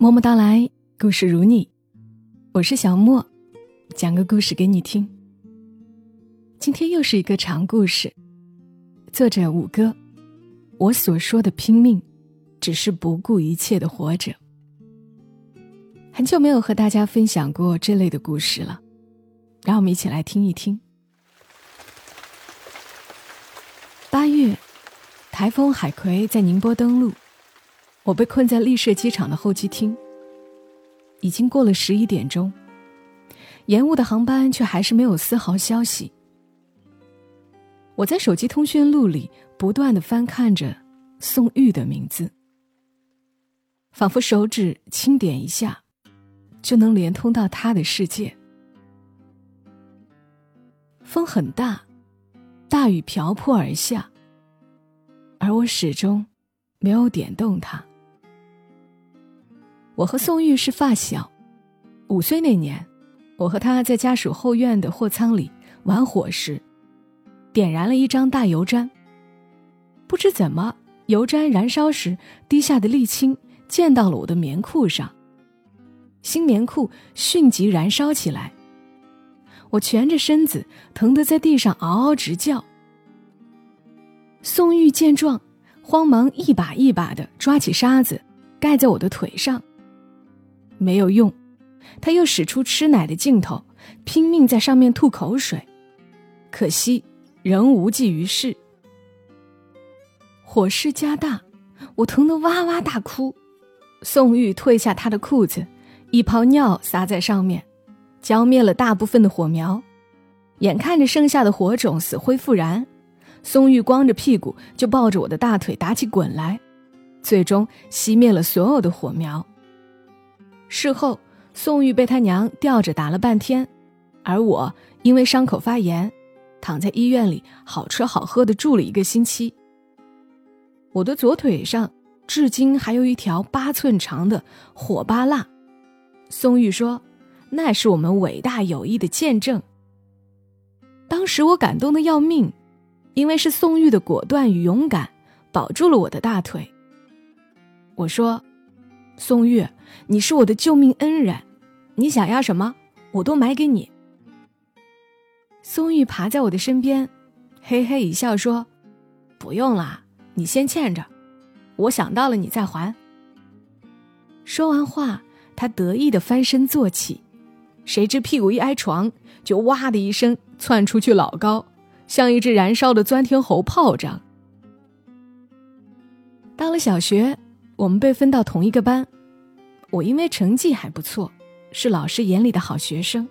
默默到来，故事如你，我是小莫，讲个故事给你听。今天又是一个长故事，作者五哥。我所说的拼命，只是不顾一切的活着。很久没有和大家分享过这类的故事了，让我们一起来听一听。八月，台风海葵在宁波登陆。我被困在丽舍机场的候机厅，已经过了十一点钟，延误的航班却还是没有丝毫消息。我在手机通讯录里不断的翻看着宋玉的名字，仿佛手指轻点一下，就能连通到他的世界。风很大，大雨瓢泼而下，而我始终没有点动他。我和宋玉是发小，五岁那年，我和他在家属后院的货仓里玩火时，点燃了一张大油毡。不知怎么，油毡燃烧时滴下的沥青溅到了我的棉裤上，新棉裤迅即燃烧起来。我蜷着身子，疼得在地上嗷嗷直叫。宋玉见状，慌忙一把一把的抓起沙子盖在我的腿上。没有用，他又使出吃奶的劲头，拼命在上面吐口水，可惜仍无济于事。火势加大，我疼得哇哇大哭。宋玉褪下他的裤子，一泡尿撒在上面，浇灭了大部分的火苗。眼看着剩下的火种死灰复燃，宋玉光着屁股就抱着我的大腿打起滚来，最终熄灭了所有的火苗。事后，宋玉被他娘吊着打了半天，而我因为伤口发炎，躺在医院里好吃好喝的住了一个星期。我的左腿上至今还有一条八寸长的火疤蜡。宋玉说：“那是我们伟大友谊的见证。”当时我感动的要命，因为是宋玉的果断与勇敢保住了我的大腿。我说：“宋玉。”你是我的救命恩人，你想要什么，我都买给你。宋玉爬在我的身边，嘿嘿一笑说：“不用啦，你先欠着，我想到了你再还。”说完话，他得意的翻身坐起，谁知屁股一挨床，就哇的一声窜出去老高，像一只燃烧的钻天猴炮仗。到了小学，我们被分到同一个班。我因为成绩还不错，是老师眼里的好学生。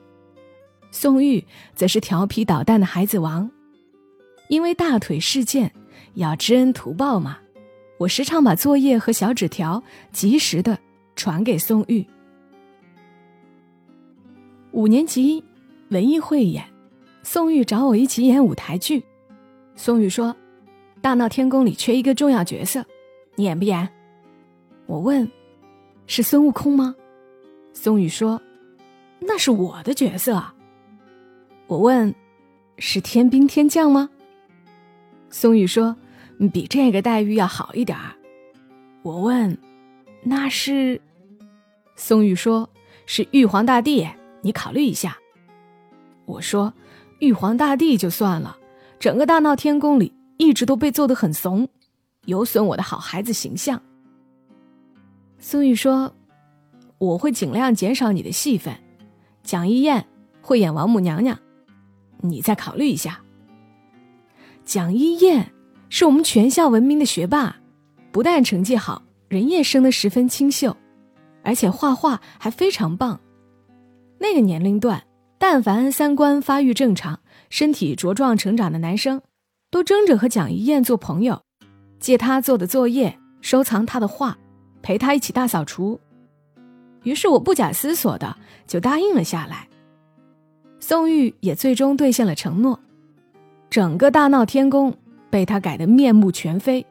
宋玉则是调皮捣蛋的孩子王。因为大腿事件，要知恩图报嘛，我时常把作业和小纸条及时的传给宋玉。五年级文艺汇演，宋玉找我一起演舞台剧。宋玉说：“大闹天宫里缺一个重要角色，你演不演？”我问。是孙悟空吗？宋宇说：“那是我的角色。”我问：“是天兵天将吗？”宋宇说：“比这个待遇要好一点儿。”我问：“那是？”宋宇说：“是玉皇大帝，你考虑一下。”我说：“玉皇大帝就算了，整个大闹天宫里一直都被揍得很怂，有损我的好孩子形象。”苏玉说：“我会尽量减少你的戏份，蒋一燕会演王母娘娘，你再考虑一下。”蒋一燕是我们全校闻名的学霸，不但成绩好，人也生得十分清秀，而且画画还非常棒。那个年龄段，但凡三观发育正常、身体茁壮成长的男生，都争着和蒋一燕做朋友，借他做的作业，收藏他的画。陪他一起大扫除，于是我不假思索的就答应了下来。宋玉也最终兑现了承诺，整个大闹天宫被他改得面目全非，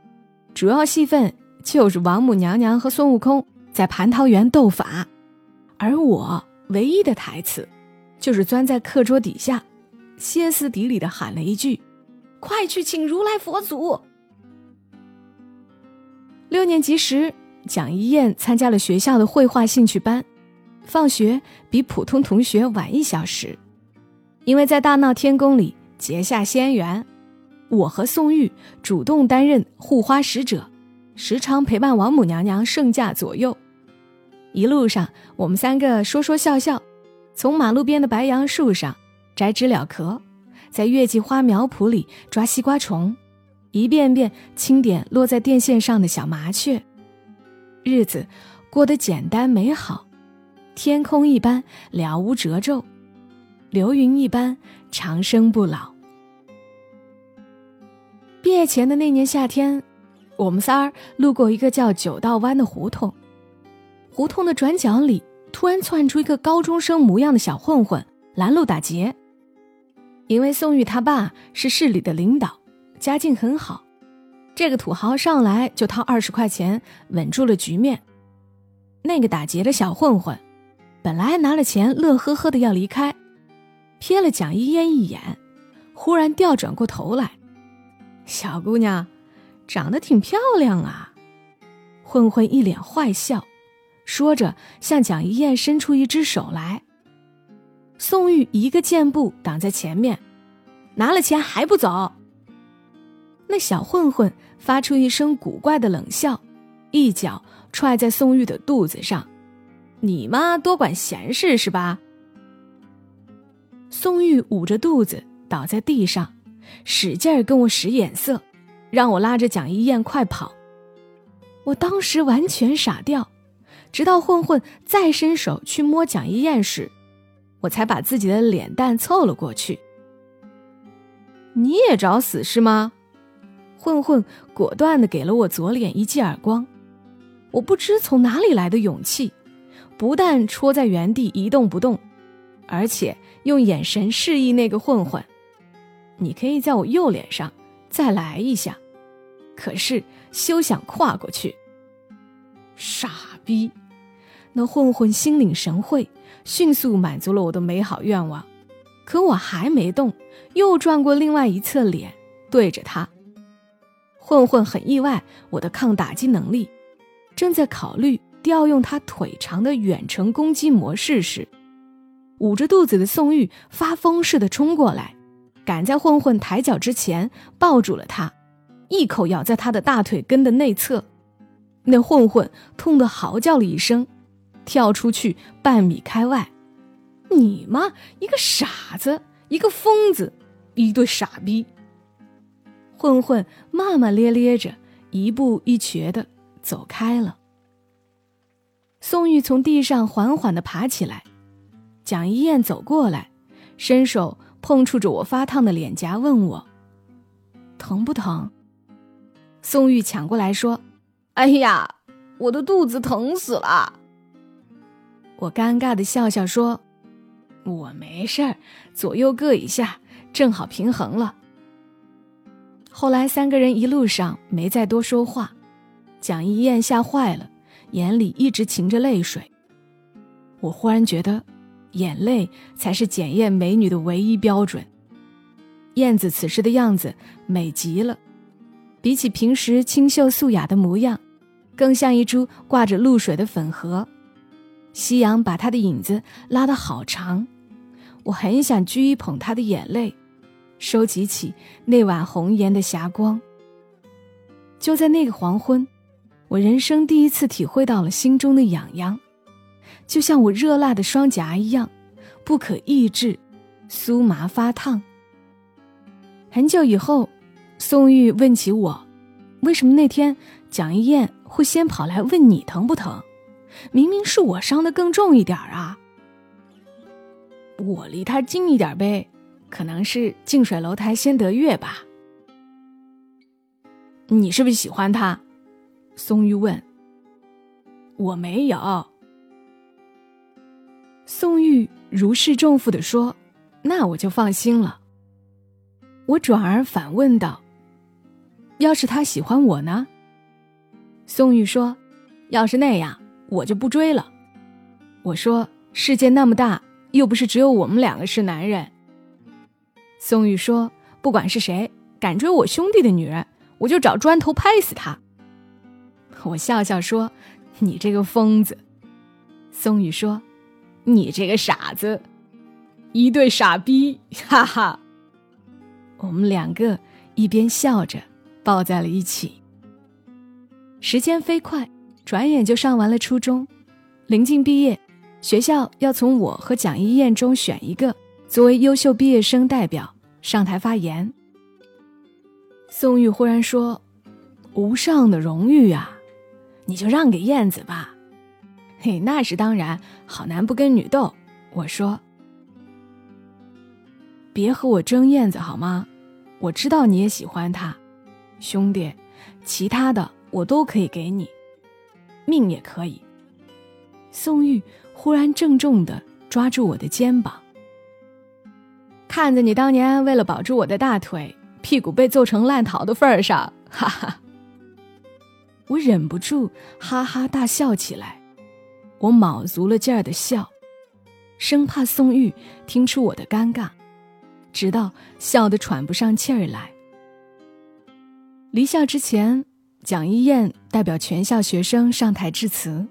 主要戏份就是王母娘娘和孙悟空在蟠桃园斗法，而我唯一的台词就是钻在课桌底下，歇斯底里的喊了一句：“快去请如来佛祖！”六年级时。蒋一燕参加了学校的绘画兴趣班，放学比普通同学晚一小时。因为在大闹天宫里结下仙缘，我和宋玉主动担任护花使者，时常陪伴王母娘娘圣驾左右。一路上，我们三个说说笑笑，从马路边的白杨树上摘知了壳，在月季花苗圃里抓西瓜虫，一遍遍清点落在电线上的小麻雀。日子过得简单美好，天空一般了无褶皱。流云一般长生不老。毕业前的那年夏天，我们仨儿路过一个叫九道湾的胡同，胡同的转角里突然窜出一个高中生模样的小混混拦路打劫。因为宋玉他爸是市里的领导，家境很好，这个土豪上来就掏二十块钱稳住了局面。那个打劫的小混混，本来拿了钱乐呵呵的要离开。瞥了蒋一燕一眼，忽然调转过头来：“小姑娘，长得挺漂亮啊！”混混一脸坏笑，说着向蒋一燕伸出一只手来。宋玉一个箭步挡在前面，拿了钱还不走。那小混混发出一声古怪的冷笑，一脚踹在宋玉的肚子上：“你妈多管闲事是吧？”宋玉捂着肚子倒在地上，使劲跟我使眼色，让我拉着蒋一燕快跑。我当时完全傻掉，直到混混再伸手去摸蒋一燕时，我才把自己的脸蛋凑了过去。你也找死是吗？混混果断的给了我左脸一记耳光。我不知从哪里来的勇气，不但戳在原地一动不动。而且用眼神示意那个混混：“你可以在我右脸上再来一下。”可是休想跨过去。傻逼！那混混心领神会，迅速满足了我的美好愿望。可我还没动，又转过另外一侧脸对着他。混混很意外我的抗打击能力，正在考虑调用他腿长的远程攻击模式时。捂着肚子的宋玉发疯似的冲过来，赶在混混抬脚之前抱住了他，一口咬在他的大腿根的内侧。那混混痛得嚎叫了一声，跳出去半米开外。你妈，一个傻子，一个疯子，一对傻逼！混混骂骂咧咧着，一步一瘸的走开了。宋玉从地上缓缓的爬起来。蒋一燕走过来，伸手碰触着我发烫的脸颊，问我：“疼不疼？”宋玉抢过来说：“哎呀，我的肚子疼死了。”我尴尬的笑笑说：“我没事儿，左右各一下，正好平衡了。”后来三个人一路上没再多说话，蒋一燕吓坏了，眼里一直噙着泪水。我忽然觉得。眼泪才是检验美女的唯一标准。燕子此时的样子美极了，比起平时清秀素雅的模样，更像一株挂着露水的粉荷。夕阳把她的影子拉得好长，我很想掬一捧她的眼泪，收集起那晚红颜的霞光。就在那个黄昏，我人生第一次体会到了心中的痒痒。就像我热辣的双颊一样，不可抑制，酥麻发烫。很久以后，宋玉问起我，为什么那天蒋一燕会先跑来问你疼不疼？明明是我伤的更重一点啊！我离他近一点呗，可能是近水楼台先得月吧。你是不是喜欢他？宋玉问。我没有。宋玉如释重负地说：“那我就放心了。”我转而反问道：“要是他喜欢我呢？”宋玉说：“要是那样，我就不追了。”我说：“世界那么大，又不是只有我们两个是男人。”宋玉说：“不管是谁敢追我兄弟的女人，我就找砖头拍死他。”我笑笑说：“你这个疯子。”宋宇说：“你这个傻子，一对傻逼，哈哈。”我们两个一边笑着抱在了一起。时间飞快，转眼就上完了初中。临近毕业，学校要从我和蒋一燕中选一个作为优秀毕业生代表上台发言。宋玉忽然说：“无上的荣誉啊，你就让给燕子吧。”嘿，那是当然，好男不跟女斗。我说：“别和我争燕子好吗？我知道你也喜欢她，兄弟，其他的我都可以给你，命也可以。”宋玉忽然郑重的抓住我的肩膀，看在你当年为了保住我的大腿，屁股被揍成烂桃的份儿上，哈哈！我忍不住哈哈大笑起来。我卯足了劲儿的笑，生怕宋玉听出我的尴尬，直到笑得喘不上气儿来。离校之前，蒋一燕代表全校学生上台致辞，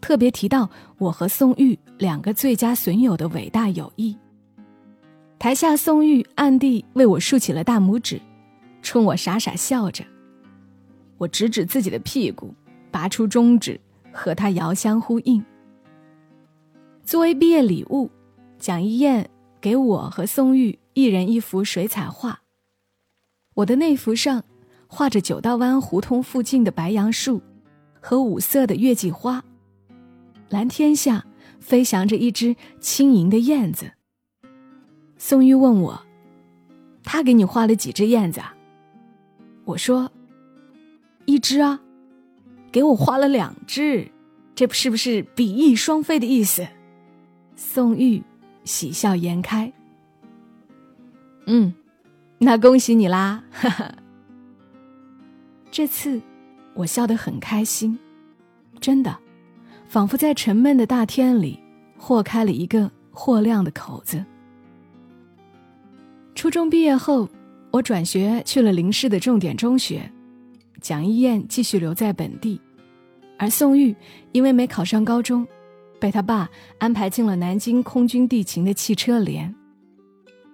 特别提到我和宋玉两个最佳损友的伟大友谊。台下，宋玉暗地为我竖起了大拇指，冲我傻傻笑着。我指指自己的屁股，拔出中指。和他遥相呼应。作为毕业礼物，蒋一燕给我和宋玉一人一幅水彩画。我的那幅上画着九道湾胡同附近的白杨树和五色的月季花，蓝天下飞翔着一只轻盈的燕子。宋玉问我：“他给你画了几只燕子？”啊？”我说：“一只啊。”给我画了两只，这是不是比翼双飞的意思？宋玉喜笑颜开。嗯，那恭喜你啦！哈哈。这次我笑得很开心，真的，仿佛在沉闷的大天里豁开了一个豁亮的口子。初中毕业后，我转学去了邻市的重点中学，蒋一燕继续留在本地。而宋玉因为没考上高中，被他爸安排进了南京空军地勤的汽车连。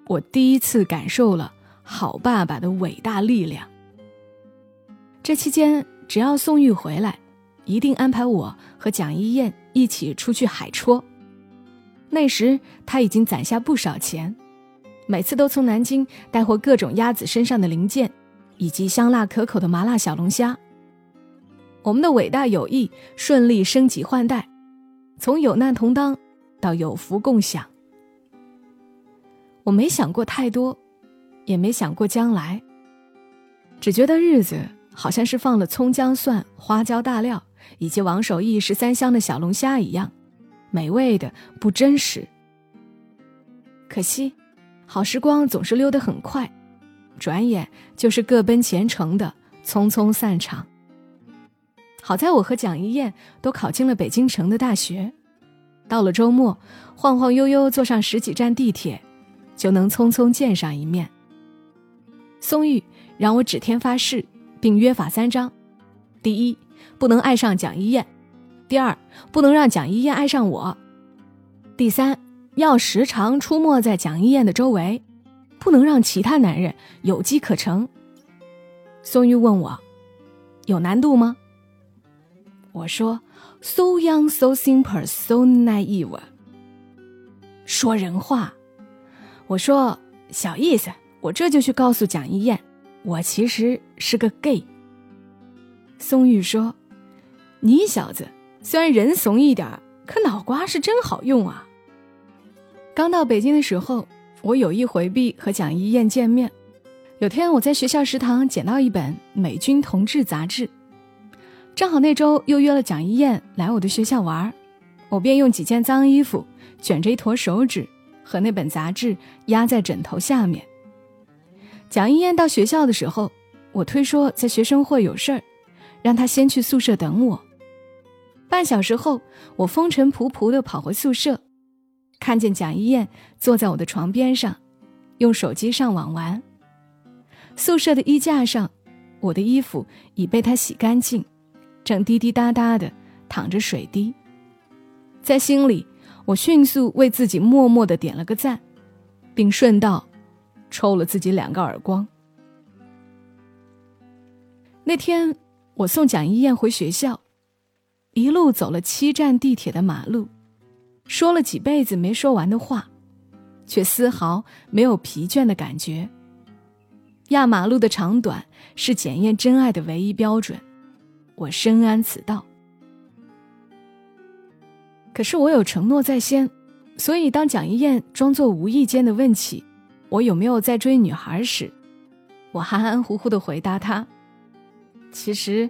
我第一次感受了好爸爸的伟大力量。这期间，只要宋玉回来，一定安排我和蒋一燕一起出去海戳。那时他已经攒下不少钱，每次都从南京带回各种鸭子身上的零件，以及香辣可口的麻辣小龙虾。我们的伟大友谊顺利升级换代，从有难同当到有福共享。我没想过太多，也没想过将来，只觉得日子好像是放了葱姜蒜、花椒大料以及王守义十三香的小龙虾一样，美味的不真实。可惜，好时光总是溜得很快，转眼就是各奔前程的匆匆散场。好在我和蒋一燕都考进了北京城的大学，到了周末，晃晃悠悠坐上十几站地铁，就能匆匆见上一面。宋玉让我指天发誓，并约法三章：第一，不能爱上蒋一燕；第二，不能让蒋一燕爱上我；第三，要时常出没在蒋一燕的周围，不能让其他男人有机可乘。宋玉问我：“有难度吗？”我说，so young, so simple, so naive。说人话。我说小意思，我这就去告诉蒋一燕，我其实是个 gay。宋玉说：“你小子虽然人怂一点可脑瓜是真好用啊。”刚到北京的时候，我有意回避和蒋一燕见面。有天我在学校食堂捡到一本《美军同志》杂志。正好那周又约了蒋一燕来我的学校玩我便用几件脏衣服卷着一坨手纸和那本杂志压在枕头下面。蒋一燕到学校的时候，我推说在学生会有事儿，让她先去宿舍等我。半小时后，我风尘仆仆地跑回宿舍，看见蒋一燕坐在我的床边上，用手机上网玩。宿舍的衣架上，我的衣服已被她洗干净。正滴滴答答的淌着水滴。在心里，我迅速为自己默默的点了个赞，并顺道抽了自己两个耳光。那天，我送蒋一燕回学校，一路走了七站地铁的马路，说了几辈子没说完的话，却丝毫没有疲倦的感觉。压马路的长短是检验真爱的唯一标准，我深谙此道。可是我有承诺在先，所以当蒋一燕装作无意间的问起我有没有在追女孩时，我含含糊糊的回答她。其实，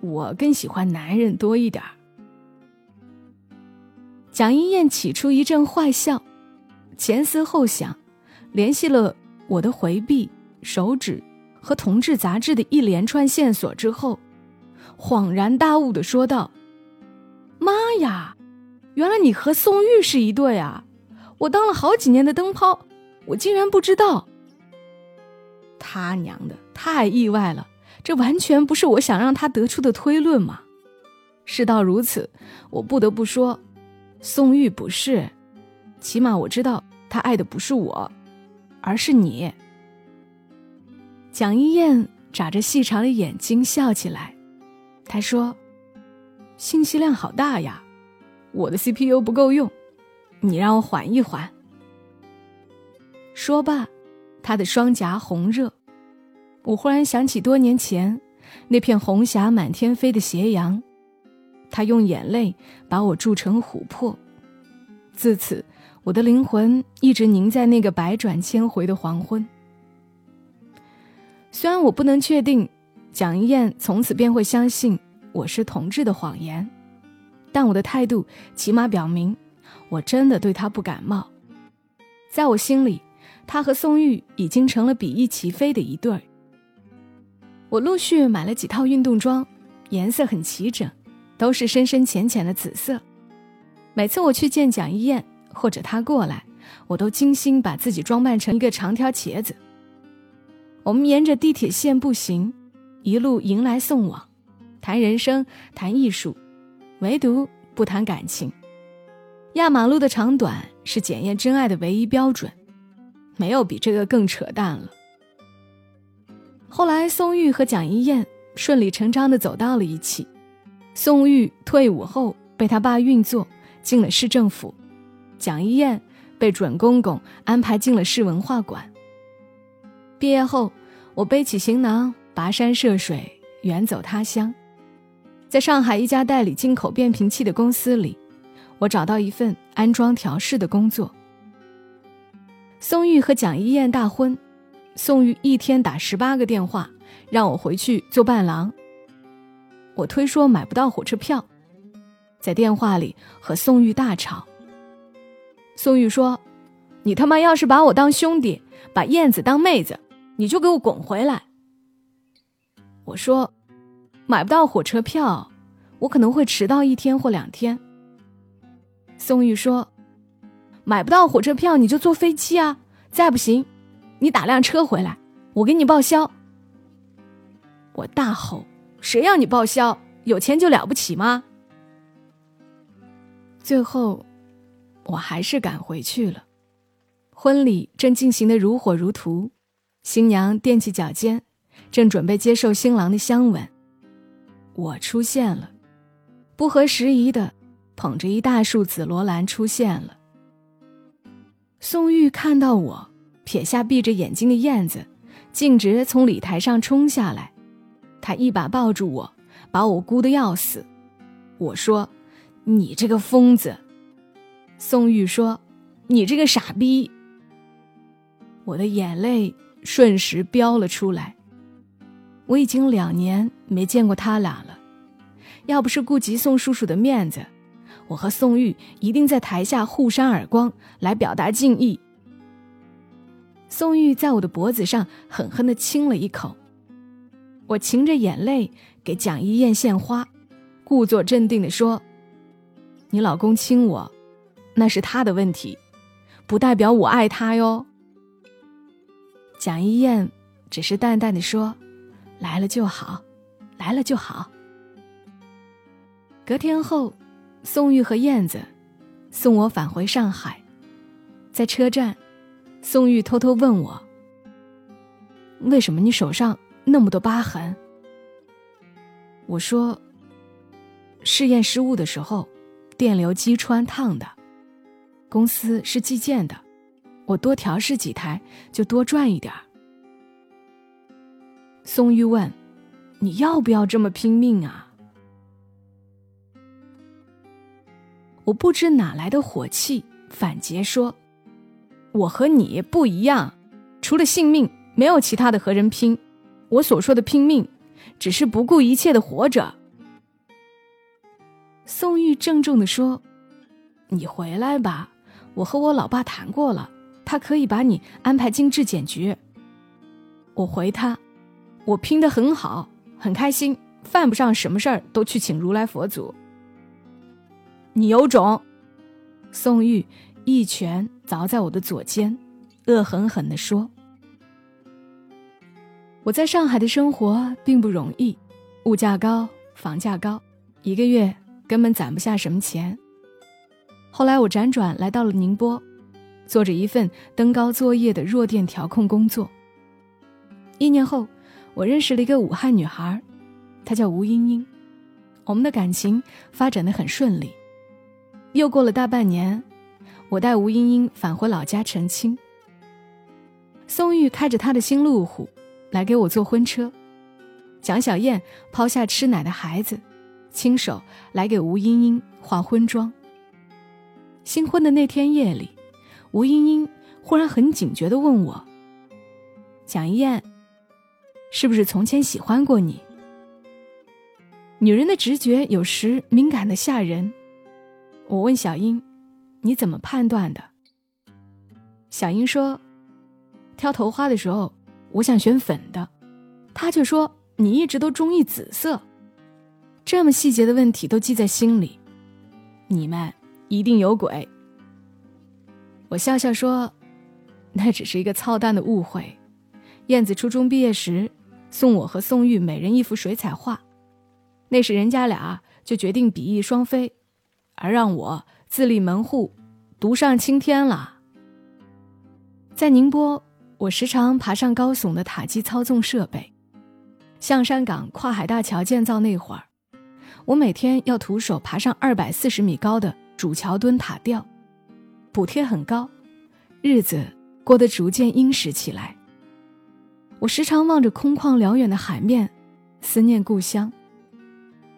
我更喜欢男人多一点儿。蒋一燕起初一阵坏笑，前思后想，联系了我的回避、手指和同志杂志的一连串线索之后，恍然大悟的说道：“妈呀，原来你和宋玉是一对啊！我当了好几年的灯泡，我竟然不知道。他娘的，太意外了！”这完全不是我想让他得出的推论嘛！事到如此，我不得不说，宋玉不是，起码我知道他爱的不是我，而是你。蒋一燕眨着细长的眼睛笑起来，她说：“信息量好大呀，我的 CPU 不够用，你让我缓一缓。”说罢，她的双颊红热。我忽然想起多年前那片红霞满天飞的斜阳，他用眼泪把我铸成琥珀。自此，我的灵魂一直凝在那个百转千回的黄昏。虽然我不能确定蒋一燕从此便会相信我是同志的谎言，但我的态度起码表明我真的对他不感冒。在我心里，他和宋玉已经成了比翼齐飞的一对儿。我陆续买了几套运动装，颜色很齐整，都是深深浅浅的紫色。每次我去见蒋一燕，或者她过来，我都精心把自己装扮成一个长条茄子。我们沿着地铁线步行，一路迎来送往，谈人生，谈艺术，唯独不谈感情。压马路的长短是检验真爱的唯一标准，没有比这个更扯淡了。后来，宋玉和蒋一燕顺理成章地走到了一起。宋玉退伍后被他爸运作进了市政府，蒋一燕被准公公安排进了市文化馆。毕业后，我背起行囊，跋山涉水，远走他乡。在上海一家代理进口变频器的公司里，我找到一份安装调试的工作。宋玉和蒋一燕大婚。宋玉一天打十八个电话，让我回去做伴郎。我推说买不到火车票，在电话里和宋玉大吵。宋玉说：“你他妈要是把我当兄弟，把燕子当妹子，你就给我滚回来。”我说：“买不到火车票，我可能会迟到一天或两天。”宋玉说：“买不到火车票，你就坐飞机啊，再不行。”你打辆车回来，我给你报销。我大吼：“谁让你报销？有钱就了不起吗？”最后，我还是赶回去了。婚礼正进行的如火如荼，新娘踮起脚尖，正准备接受新郎的香吻。我出现了，不合时宜的捧着一大束紫罗兰出现了。宋玉看到我。撇下闭着眼睛的燕子，径直从礼台上冲下来。他一把抱住我，把我箍得要死。我说：“你这个疯子。”宋玉说：“你这个傻逼。”我的眼泪瞬时飙了出来。我已经两年没见过他俩了。要不是顾及宋叔叔的面子，我和宋玉一定在台下互扇耳光来表达敬意。宋玉在我的脖子上狠狠地亲了一口，我噙着眼泪给蒋一燕献花，故作镇定地说：“你老公亲我，那是他的问题，不代表我爱他哟。”蒋一燕只是淡淡的说：“来了就好，来了就好。”隔天后，宋玉和燕子送我返回上海，在车站，宋玉偷偷问我：“为什么你手上那么多疤痕？”我说：“试验失误的时候，电流击穿烫的。公司是计件的，我多调试几台就多赚一点儿。”宋玉问：“你要不要这么拼命啊？”我不知哪来的火气，反诘说：“我和你不一样，除了性命，没有其他的和人拼。我所说的拼命，只是不顾一切的活着。”宋玉郑重的说：“你回来吧，我和我老爸谈过了，他可以把你安排进质检局。”我回他：“我拼得很好，很开心，犯不上什么事儿都去请如来佛祖。”你有种！宋玉一拳凿在我的左肩，恶狠狠地说：“我在上海的生活并不容易，物价高，房价高，一个月根本攒不下什么钱。后来我辗转来到了宁波，做着一份登高作业的弱电调控工作。一年后，我认识了一个武汉女孩，她叫吴英英，我们的感情发展的很顺利。”又过了大半年，我带吴英英返回老家成亲。宋玉开着他的新路虎来给我做婚车，蒋小燕抛下吃奶的孩子，亲手来给吴英英化婚妆。新婚的那天夜里，吴英英忽然很警觉地问我：“蒋燕，是不是从前喜欢过你？”女人的直觉有时敏感的吓人。我问小英：“你怎么判断的？”小英说：“挑头花的时候，我想选粉的，他却说你一直都中意紫色。这么细节的问题都记在心里，你们一定有鬼。”我笑笑说：“那只是一个操蛋的误会。燕子初中毕业时送我和宋玉每人一幅水彩画，那时人家俩就决定比翼双飞。”而让我自立门户，独上青天了。在宁波，我时常爬上高耸的塔基操纵设备。象山港跨海大桥建造那会儿，我每天要徒手爬上二百四十米高的主桥墩塔吊，补贴很高，日子过得逐渐殷实起来。我时常望着空旷辽远的海面，思念故乡，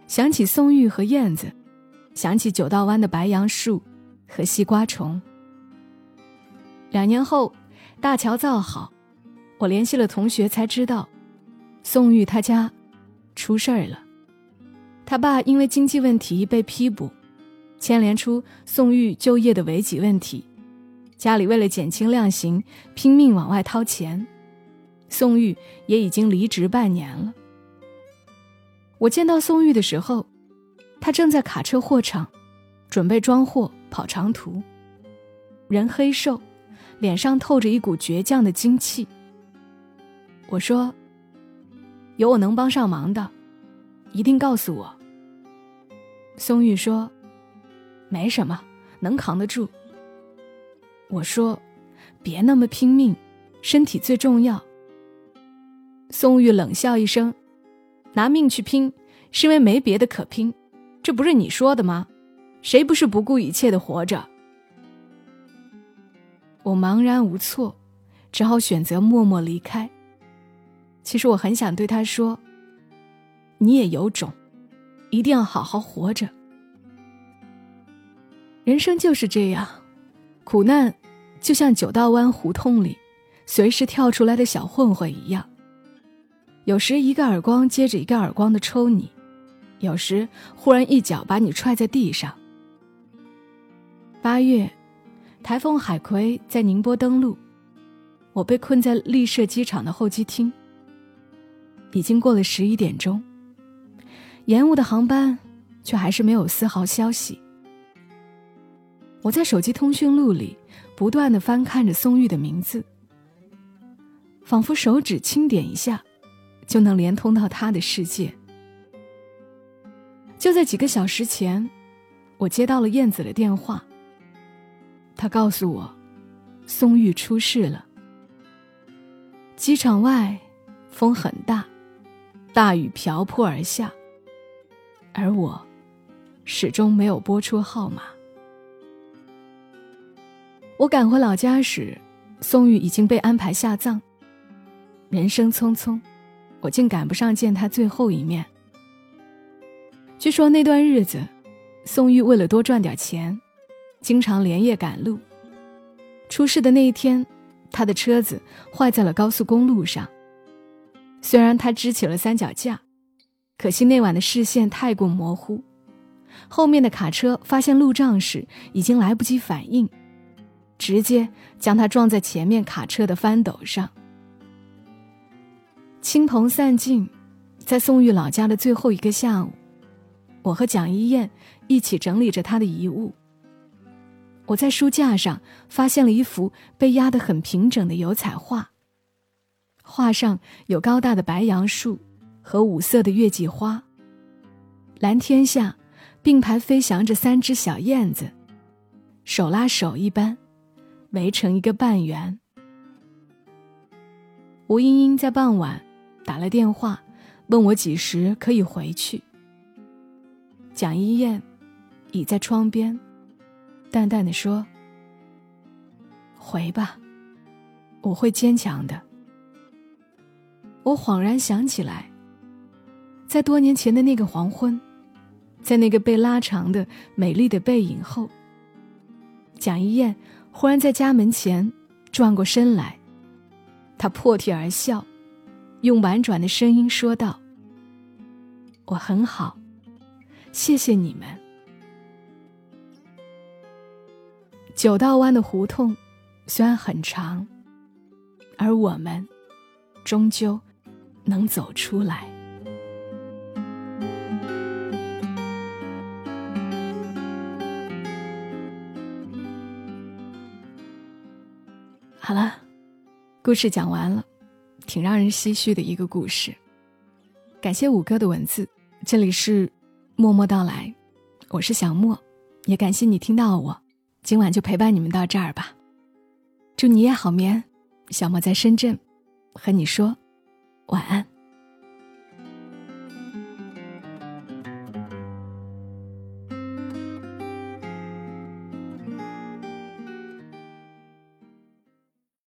想起宋玉和燕子。想起九道湾的白杨树和西瓜虫。两年后，大桥造好，我联系了同学，才知道，宋玉他家出事儿了。他爸因为经济问题被批捕，牵连出宋玉就业的违纪问题。家里为了减轻量刑，拼命往外掏钱。宋玉也已经离职半年了。我见到宋玉的时候。他正在卡车货场，准备装货跑长途。人黑瘦，脸上透着一股倔强的精气。我说：“有我能帮上忙的，一定告诉我。”松玉说：“没什么，能扛得住。”我说：“别那么拼命，身体最重要。”宋玉冷笑一声：“拿命去拼，是因为没别的可拼。”这不是你说的吗？谁不是不顾一切的活着？我茫然无措，只好选择默默离开。其实我很想对他说：“你也有种，一定要好好活着。”人生就是这样，苦难就像九道湾胡同里随时跳出来的小混混一样，有时一个耳光接着一个耳光的抽你。有时忽然一脚把你踹在地上。八月，台风海葵在宁波登陆，我被困在丽舍机场的候机厅。已经过了十一点钟，延误的航班却还是没有丝毫消息。我在手机通讯录里不断的翻看着松玉的名字，仿佛手指轻点一下，就能连通到他的世界。就在几个小时前，我接到了燕子的电话。他告诉我，宋玉出事了。机场外风很大，大雨瓢泼而下，而我始终没有拨出号码。我赶回老家时，宋玉已经被安排下葬。人生匆匆，我竟赶不上见他最后一面。据说那段日子，宋玉为了多赚点钱，经常连夜赶路。出事的那一天，他的车子坏在了高速公路上。虽然他支起了三脚架，可惜那晚的视线太过模糊，后面的卡车发现路障时已经来不及反应，直接将他撞在前面卡车的翻斗上。亲朋散尽，在宋玉老家的最后一个下午。我和蒋一燕一起整理着他的遗物。我在书架上发现了一幅被压得很平整的油彩画。画上有高大的白杨树和五色的月季花。蓝天下，并排飞翔着三只小燕子，手拉手一般，围成一个半圆。吴英英在傍晚打了电话，问我几时可以回去。蒋一燕倚在窗边，淡淡的说：“回吧，我会坚强的。”我恍然想起来，在多年前的那个黄昏，在那个被拉长的美丽的背影后，蒋一燕忽然在家门前转过身来，她破涕而笑，用婉转的声音说道：“我很好。”谢谢你们。九道湾的胡同虽然很长，而我们终究能走出来。好了，故事讲完了，挺让人唏嘘的一个故事。感谢五哥的文字，这里是。默默到来，我是小莫，也感谢你听到我，今晚就陪伴你们到这儿吧。祝你也好眠，小莫在深圳，和你说晚安。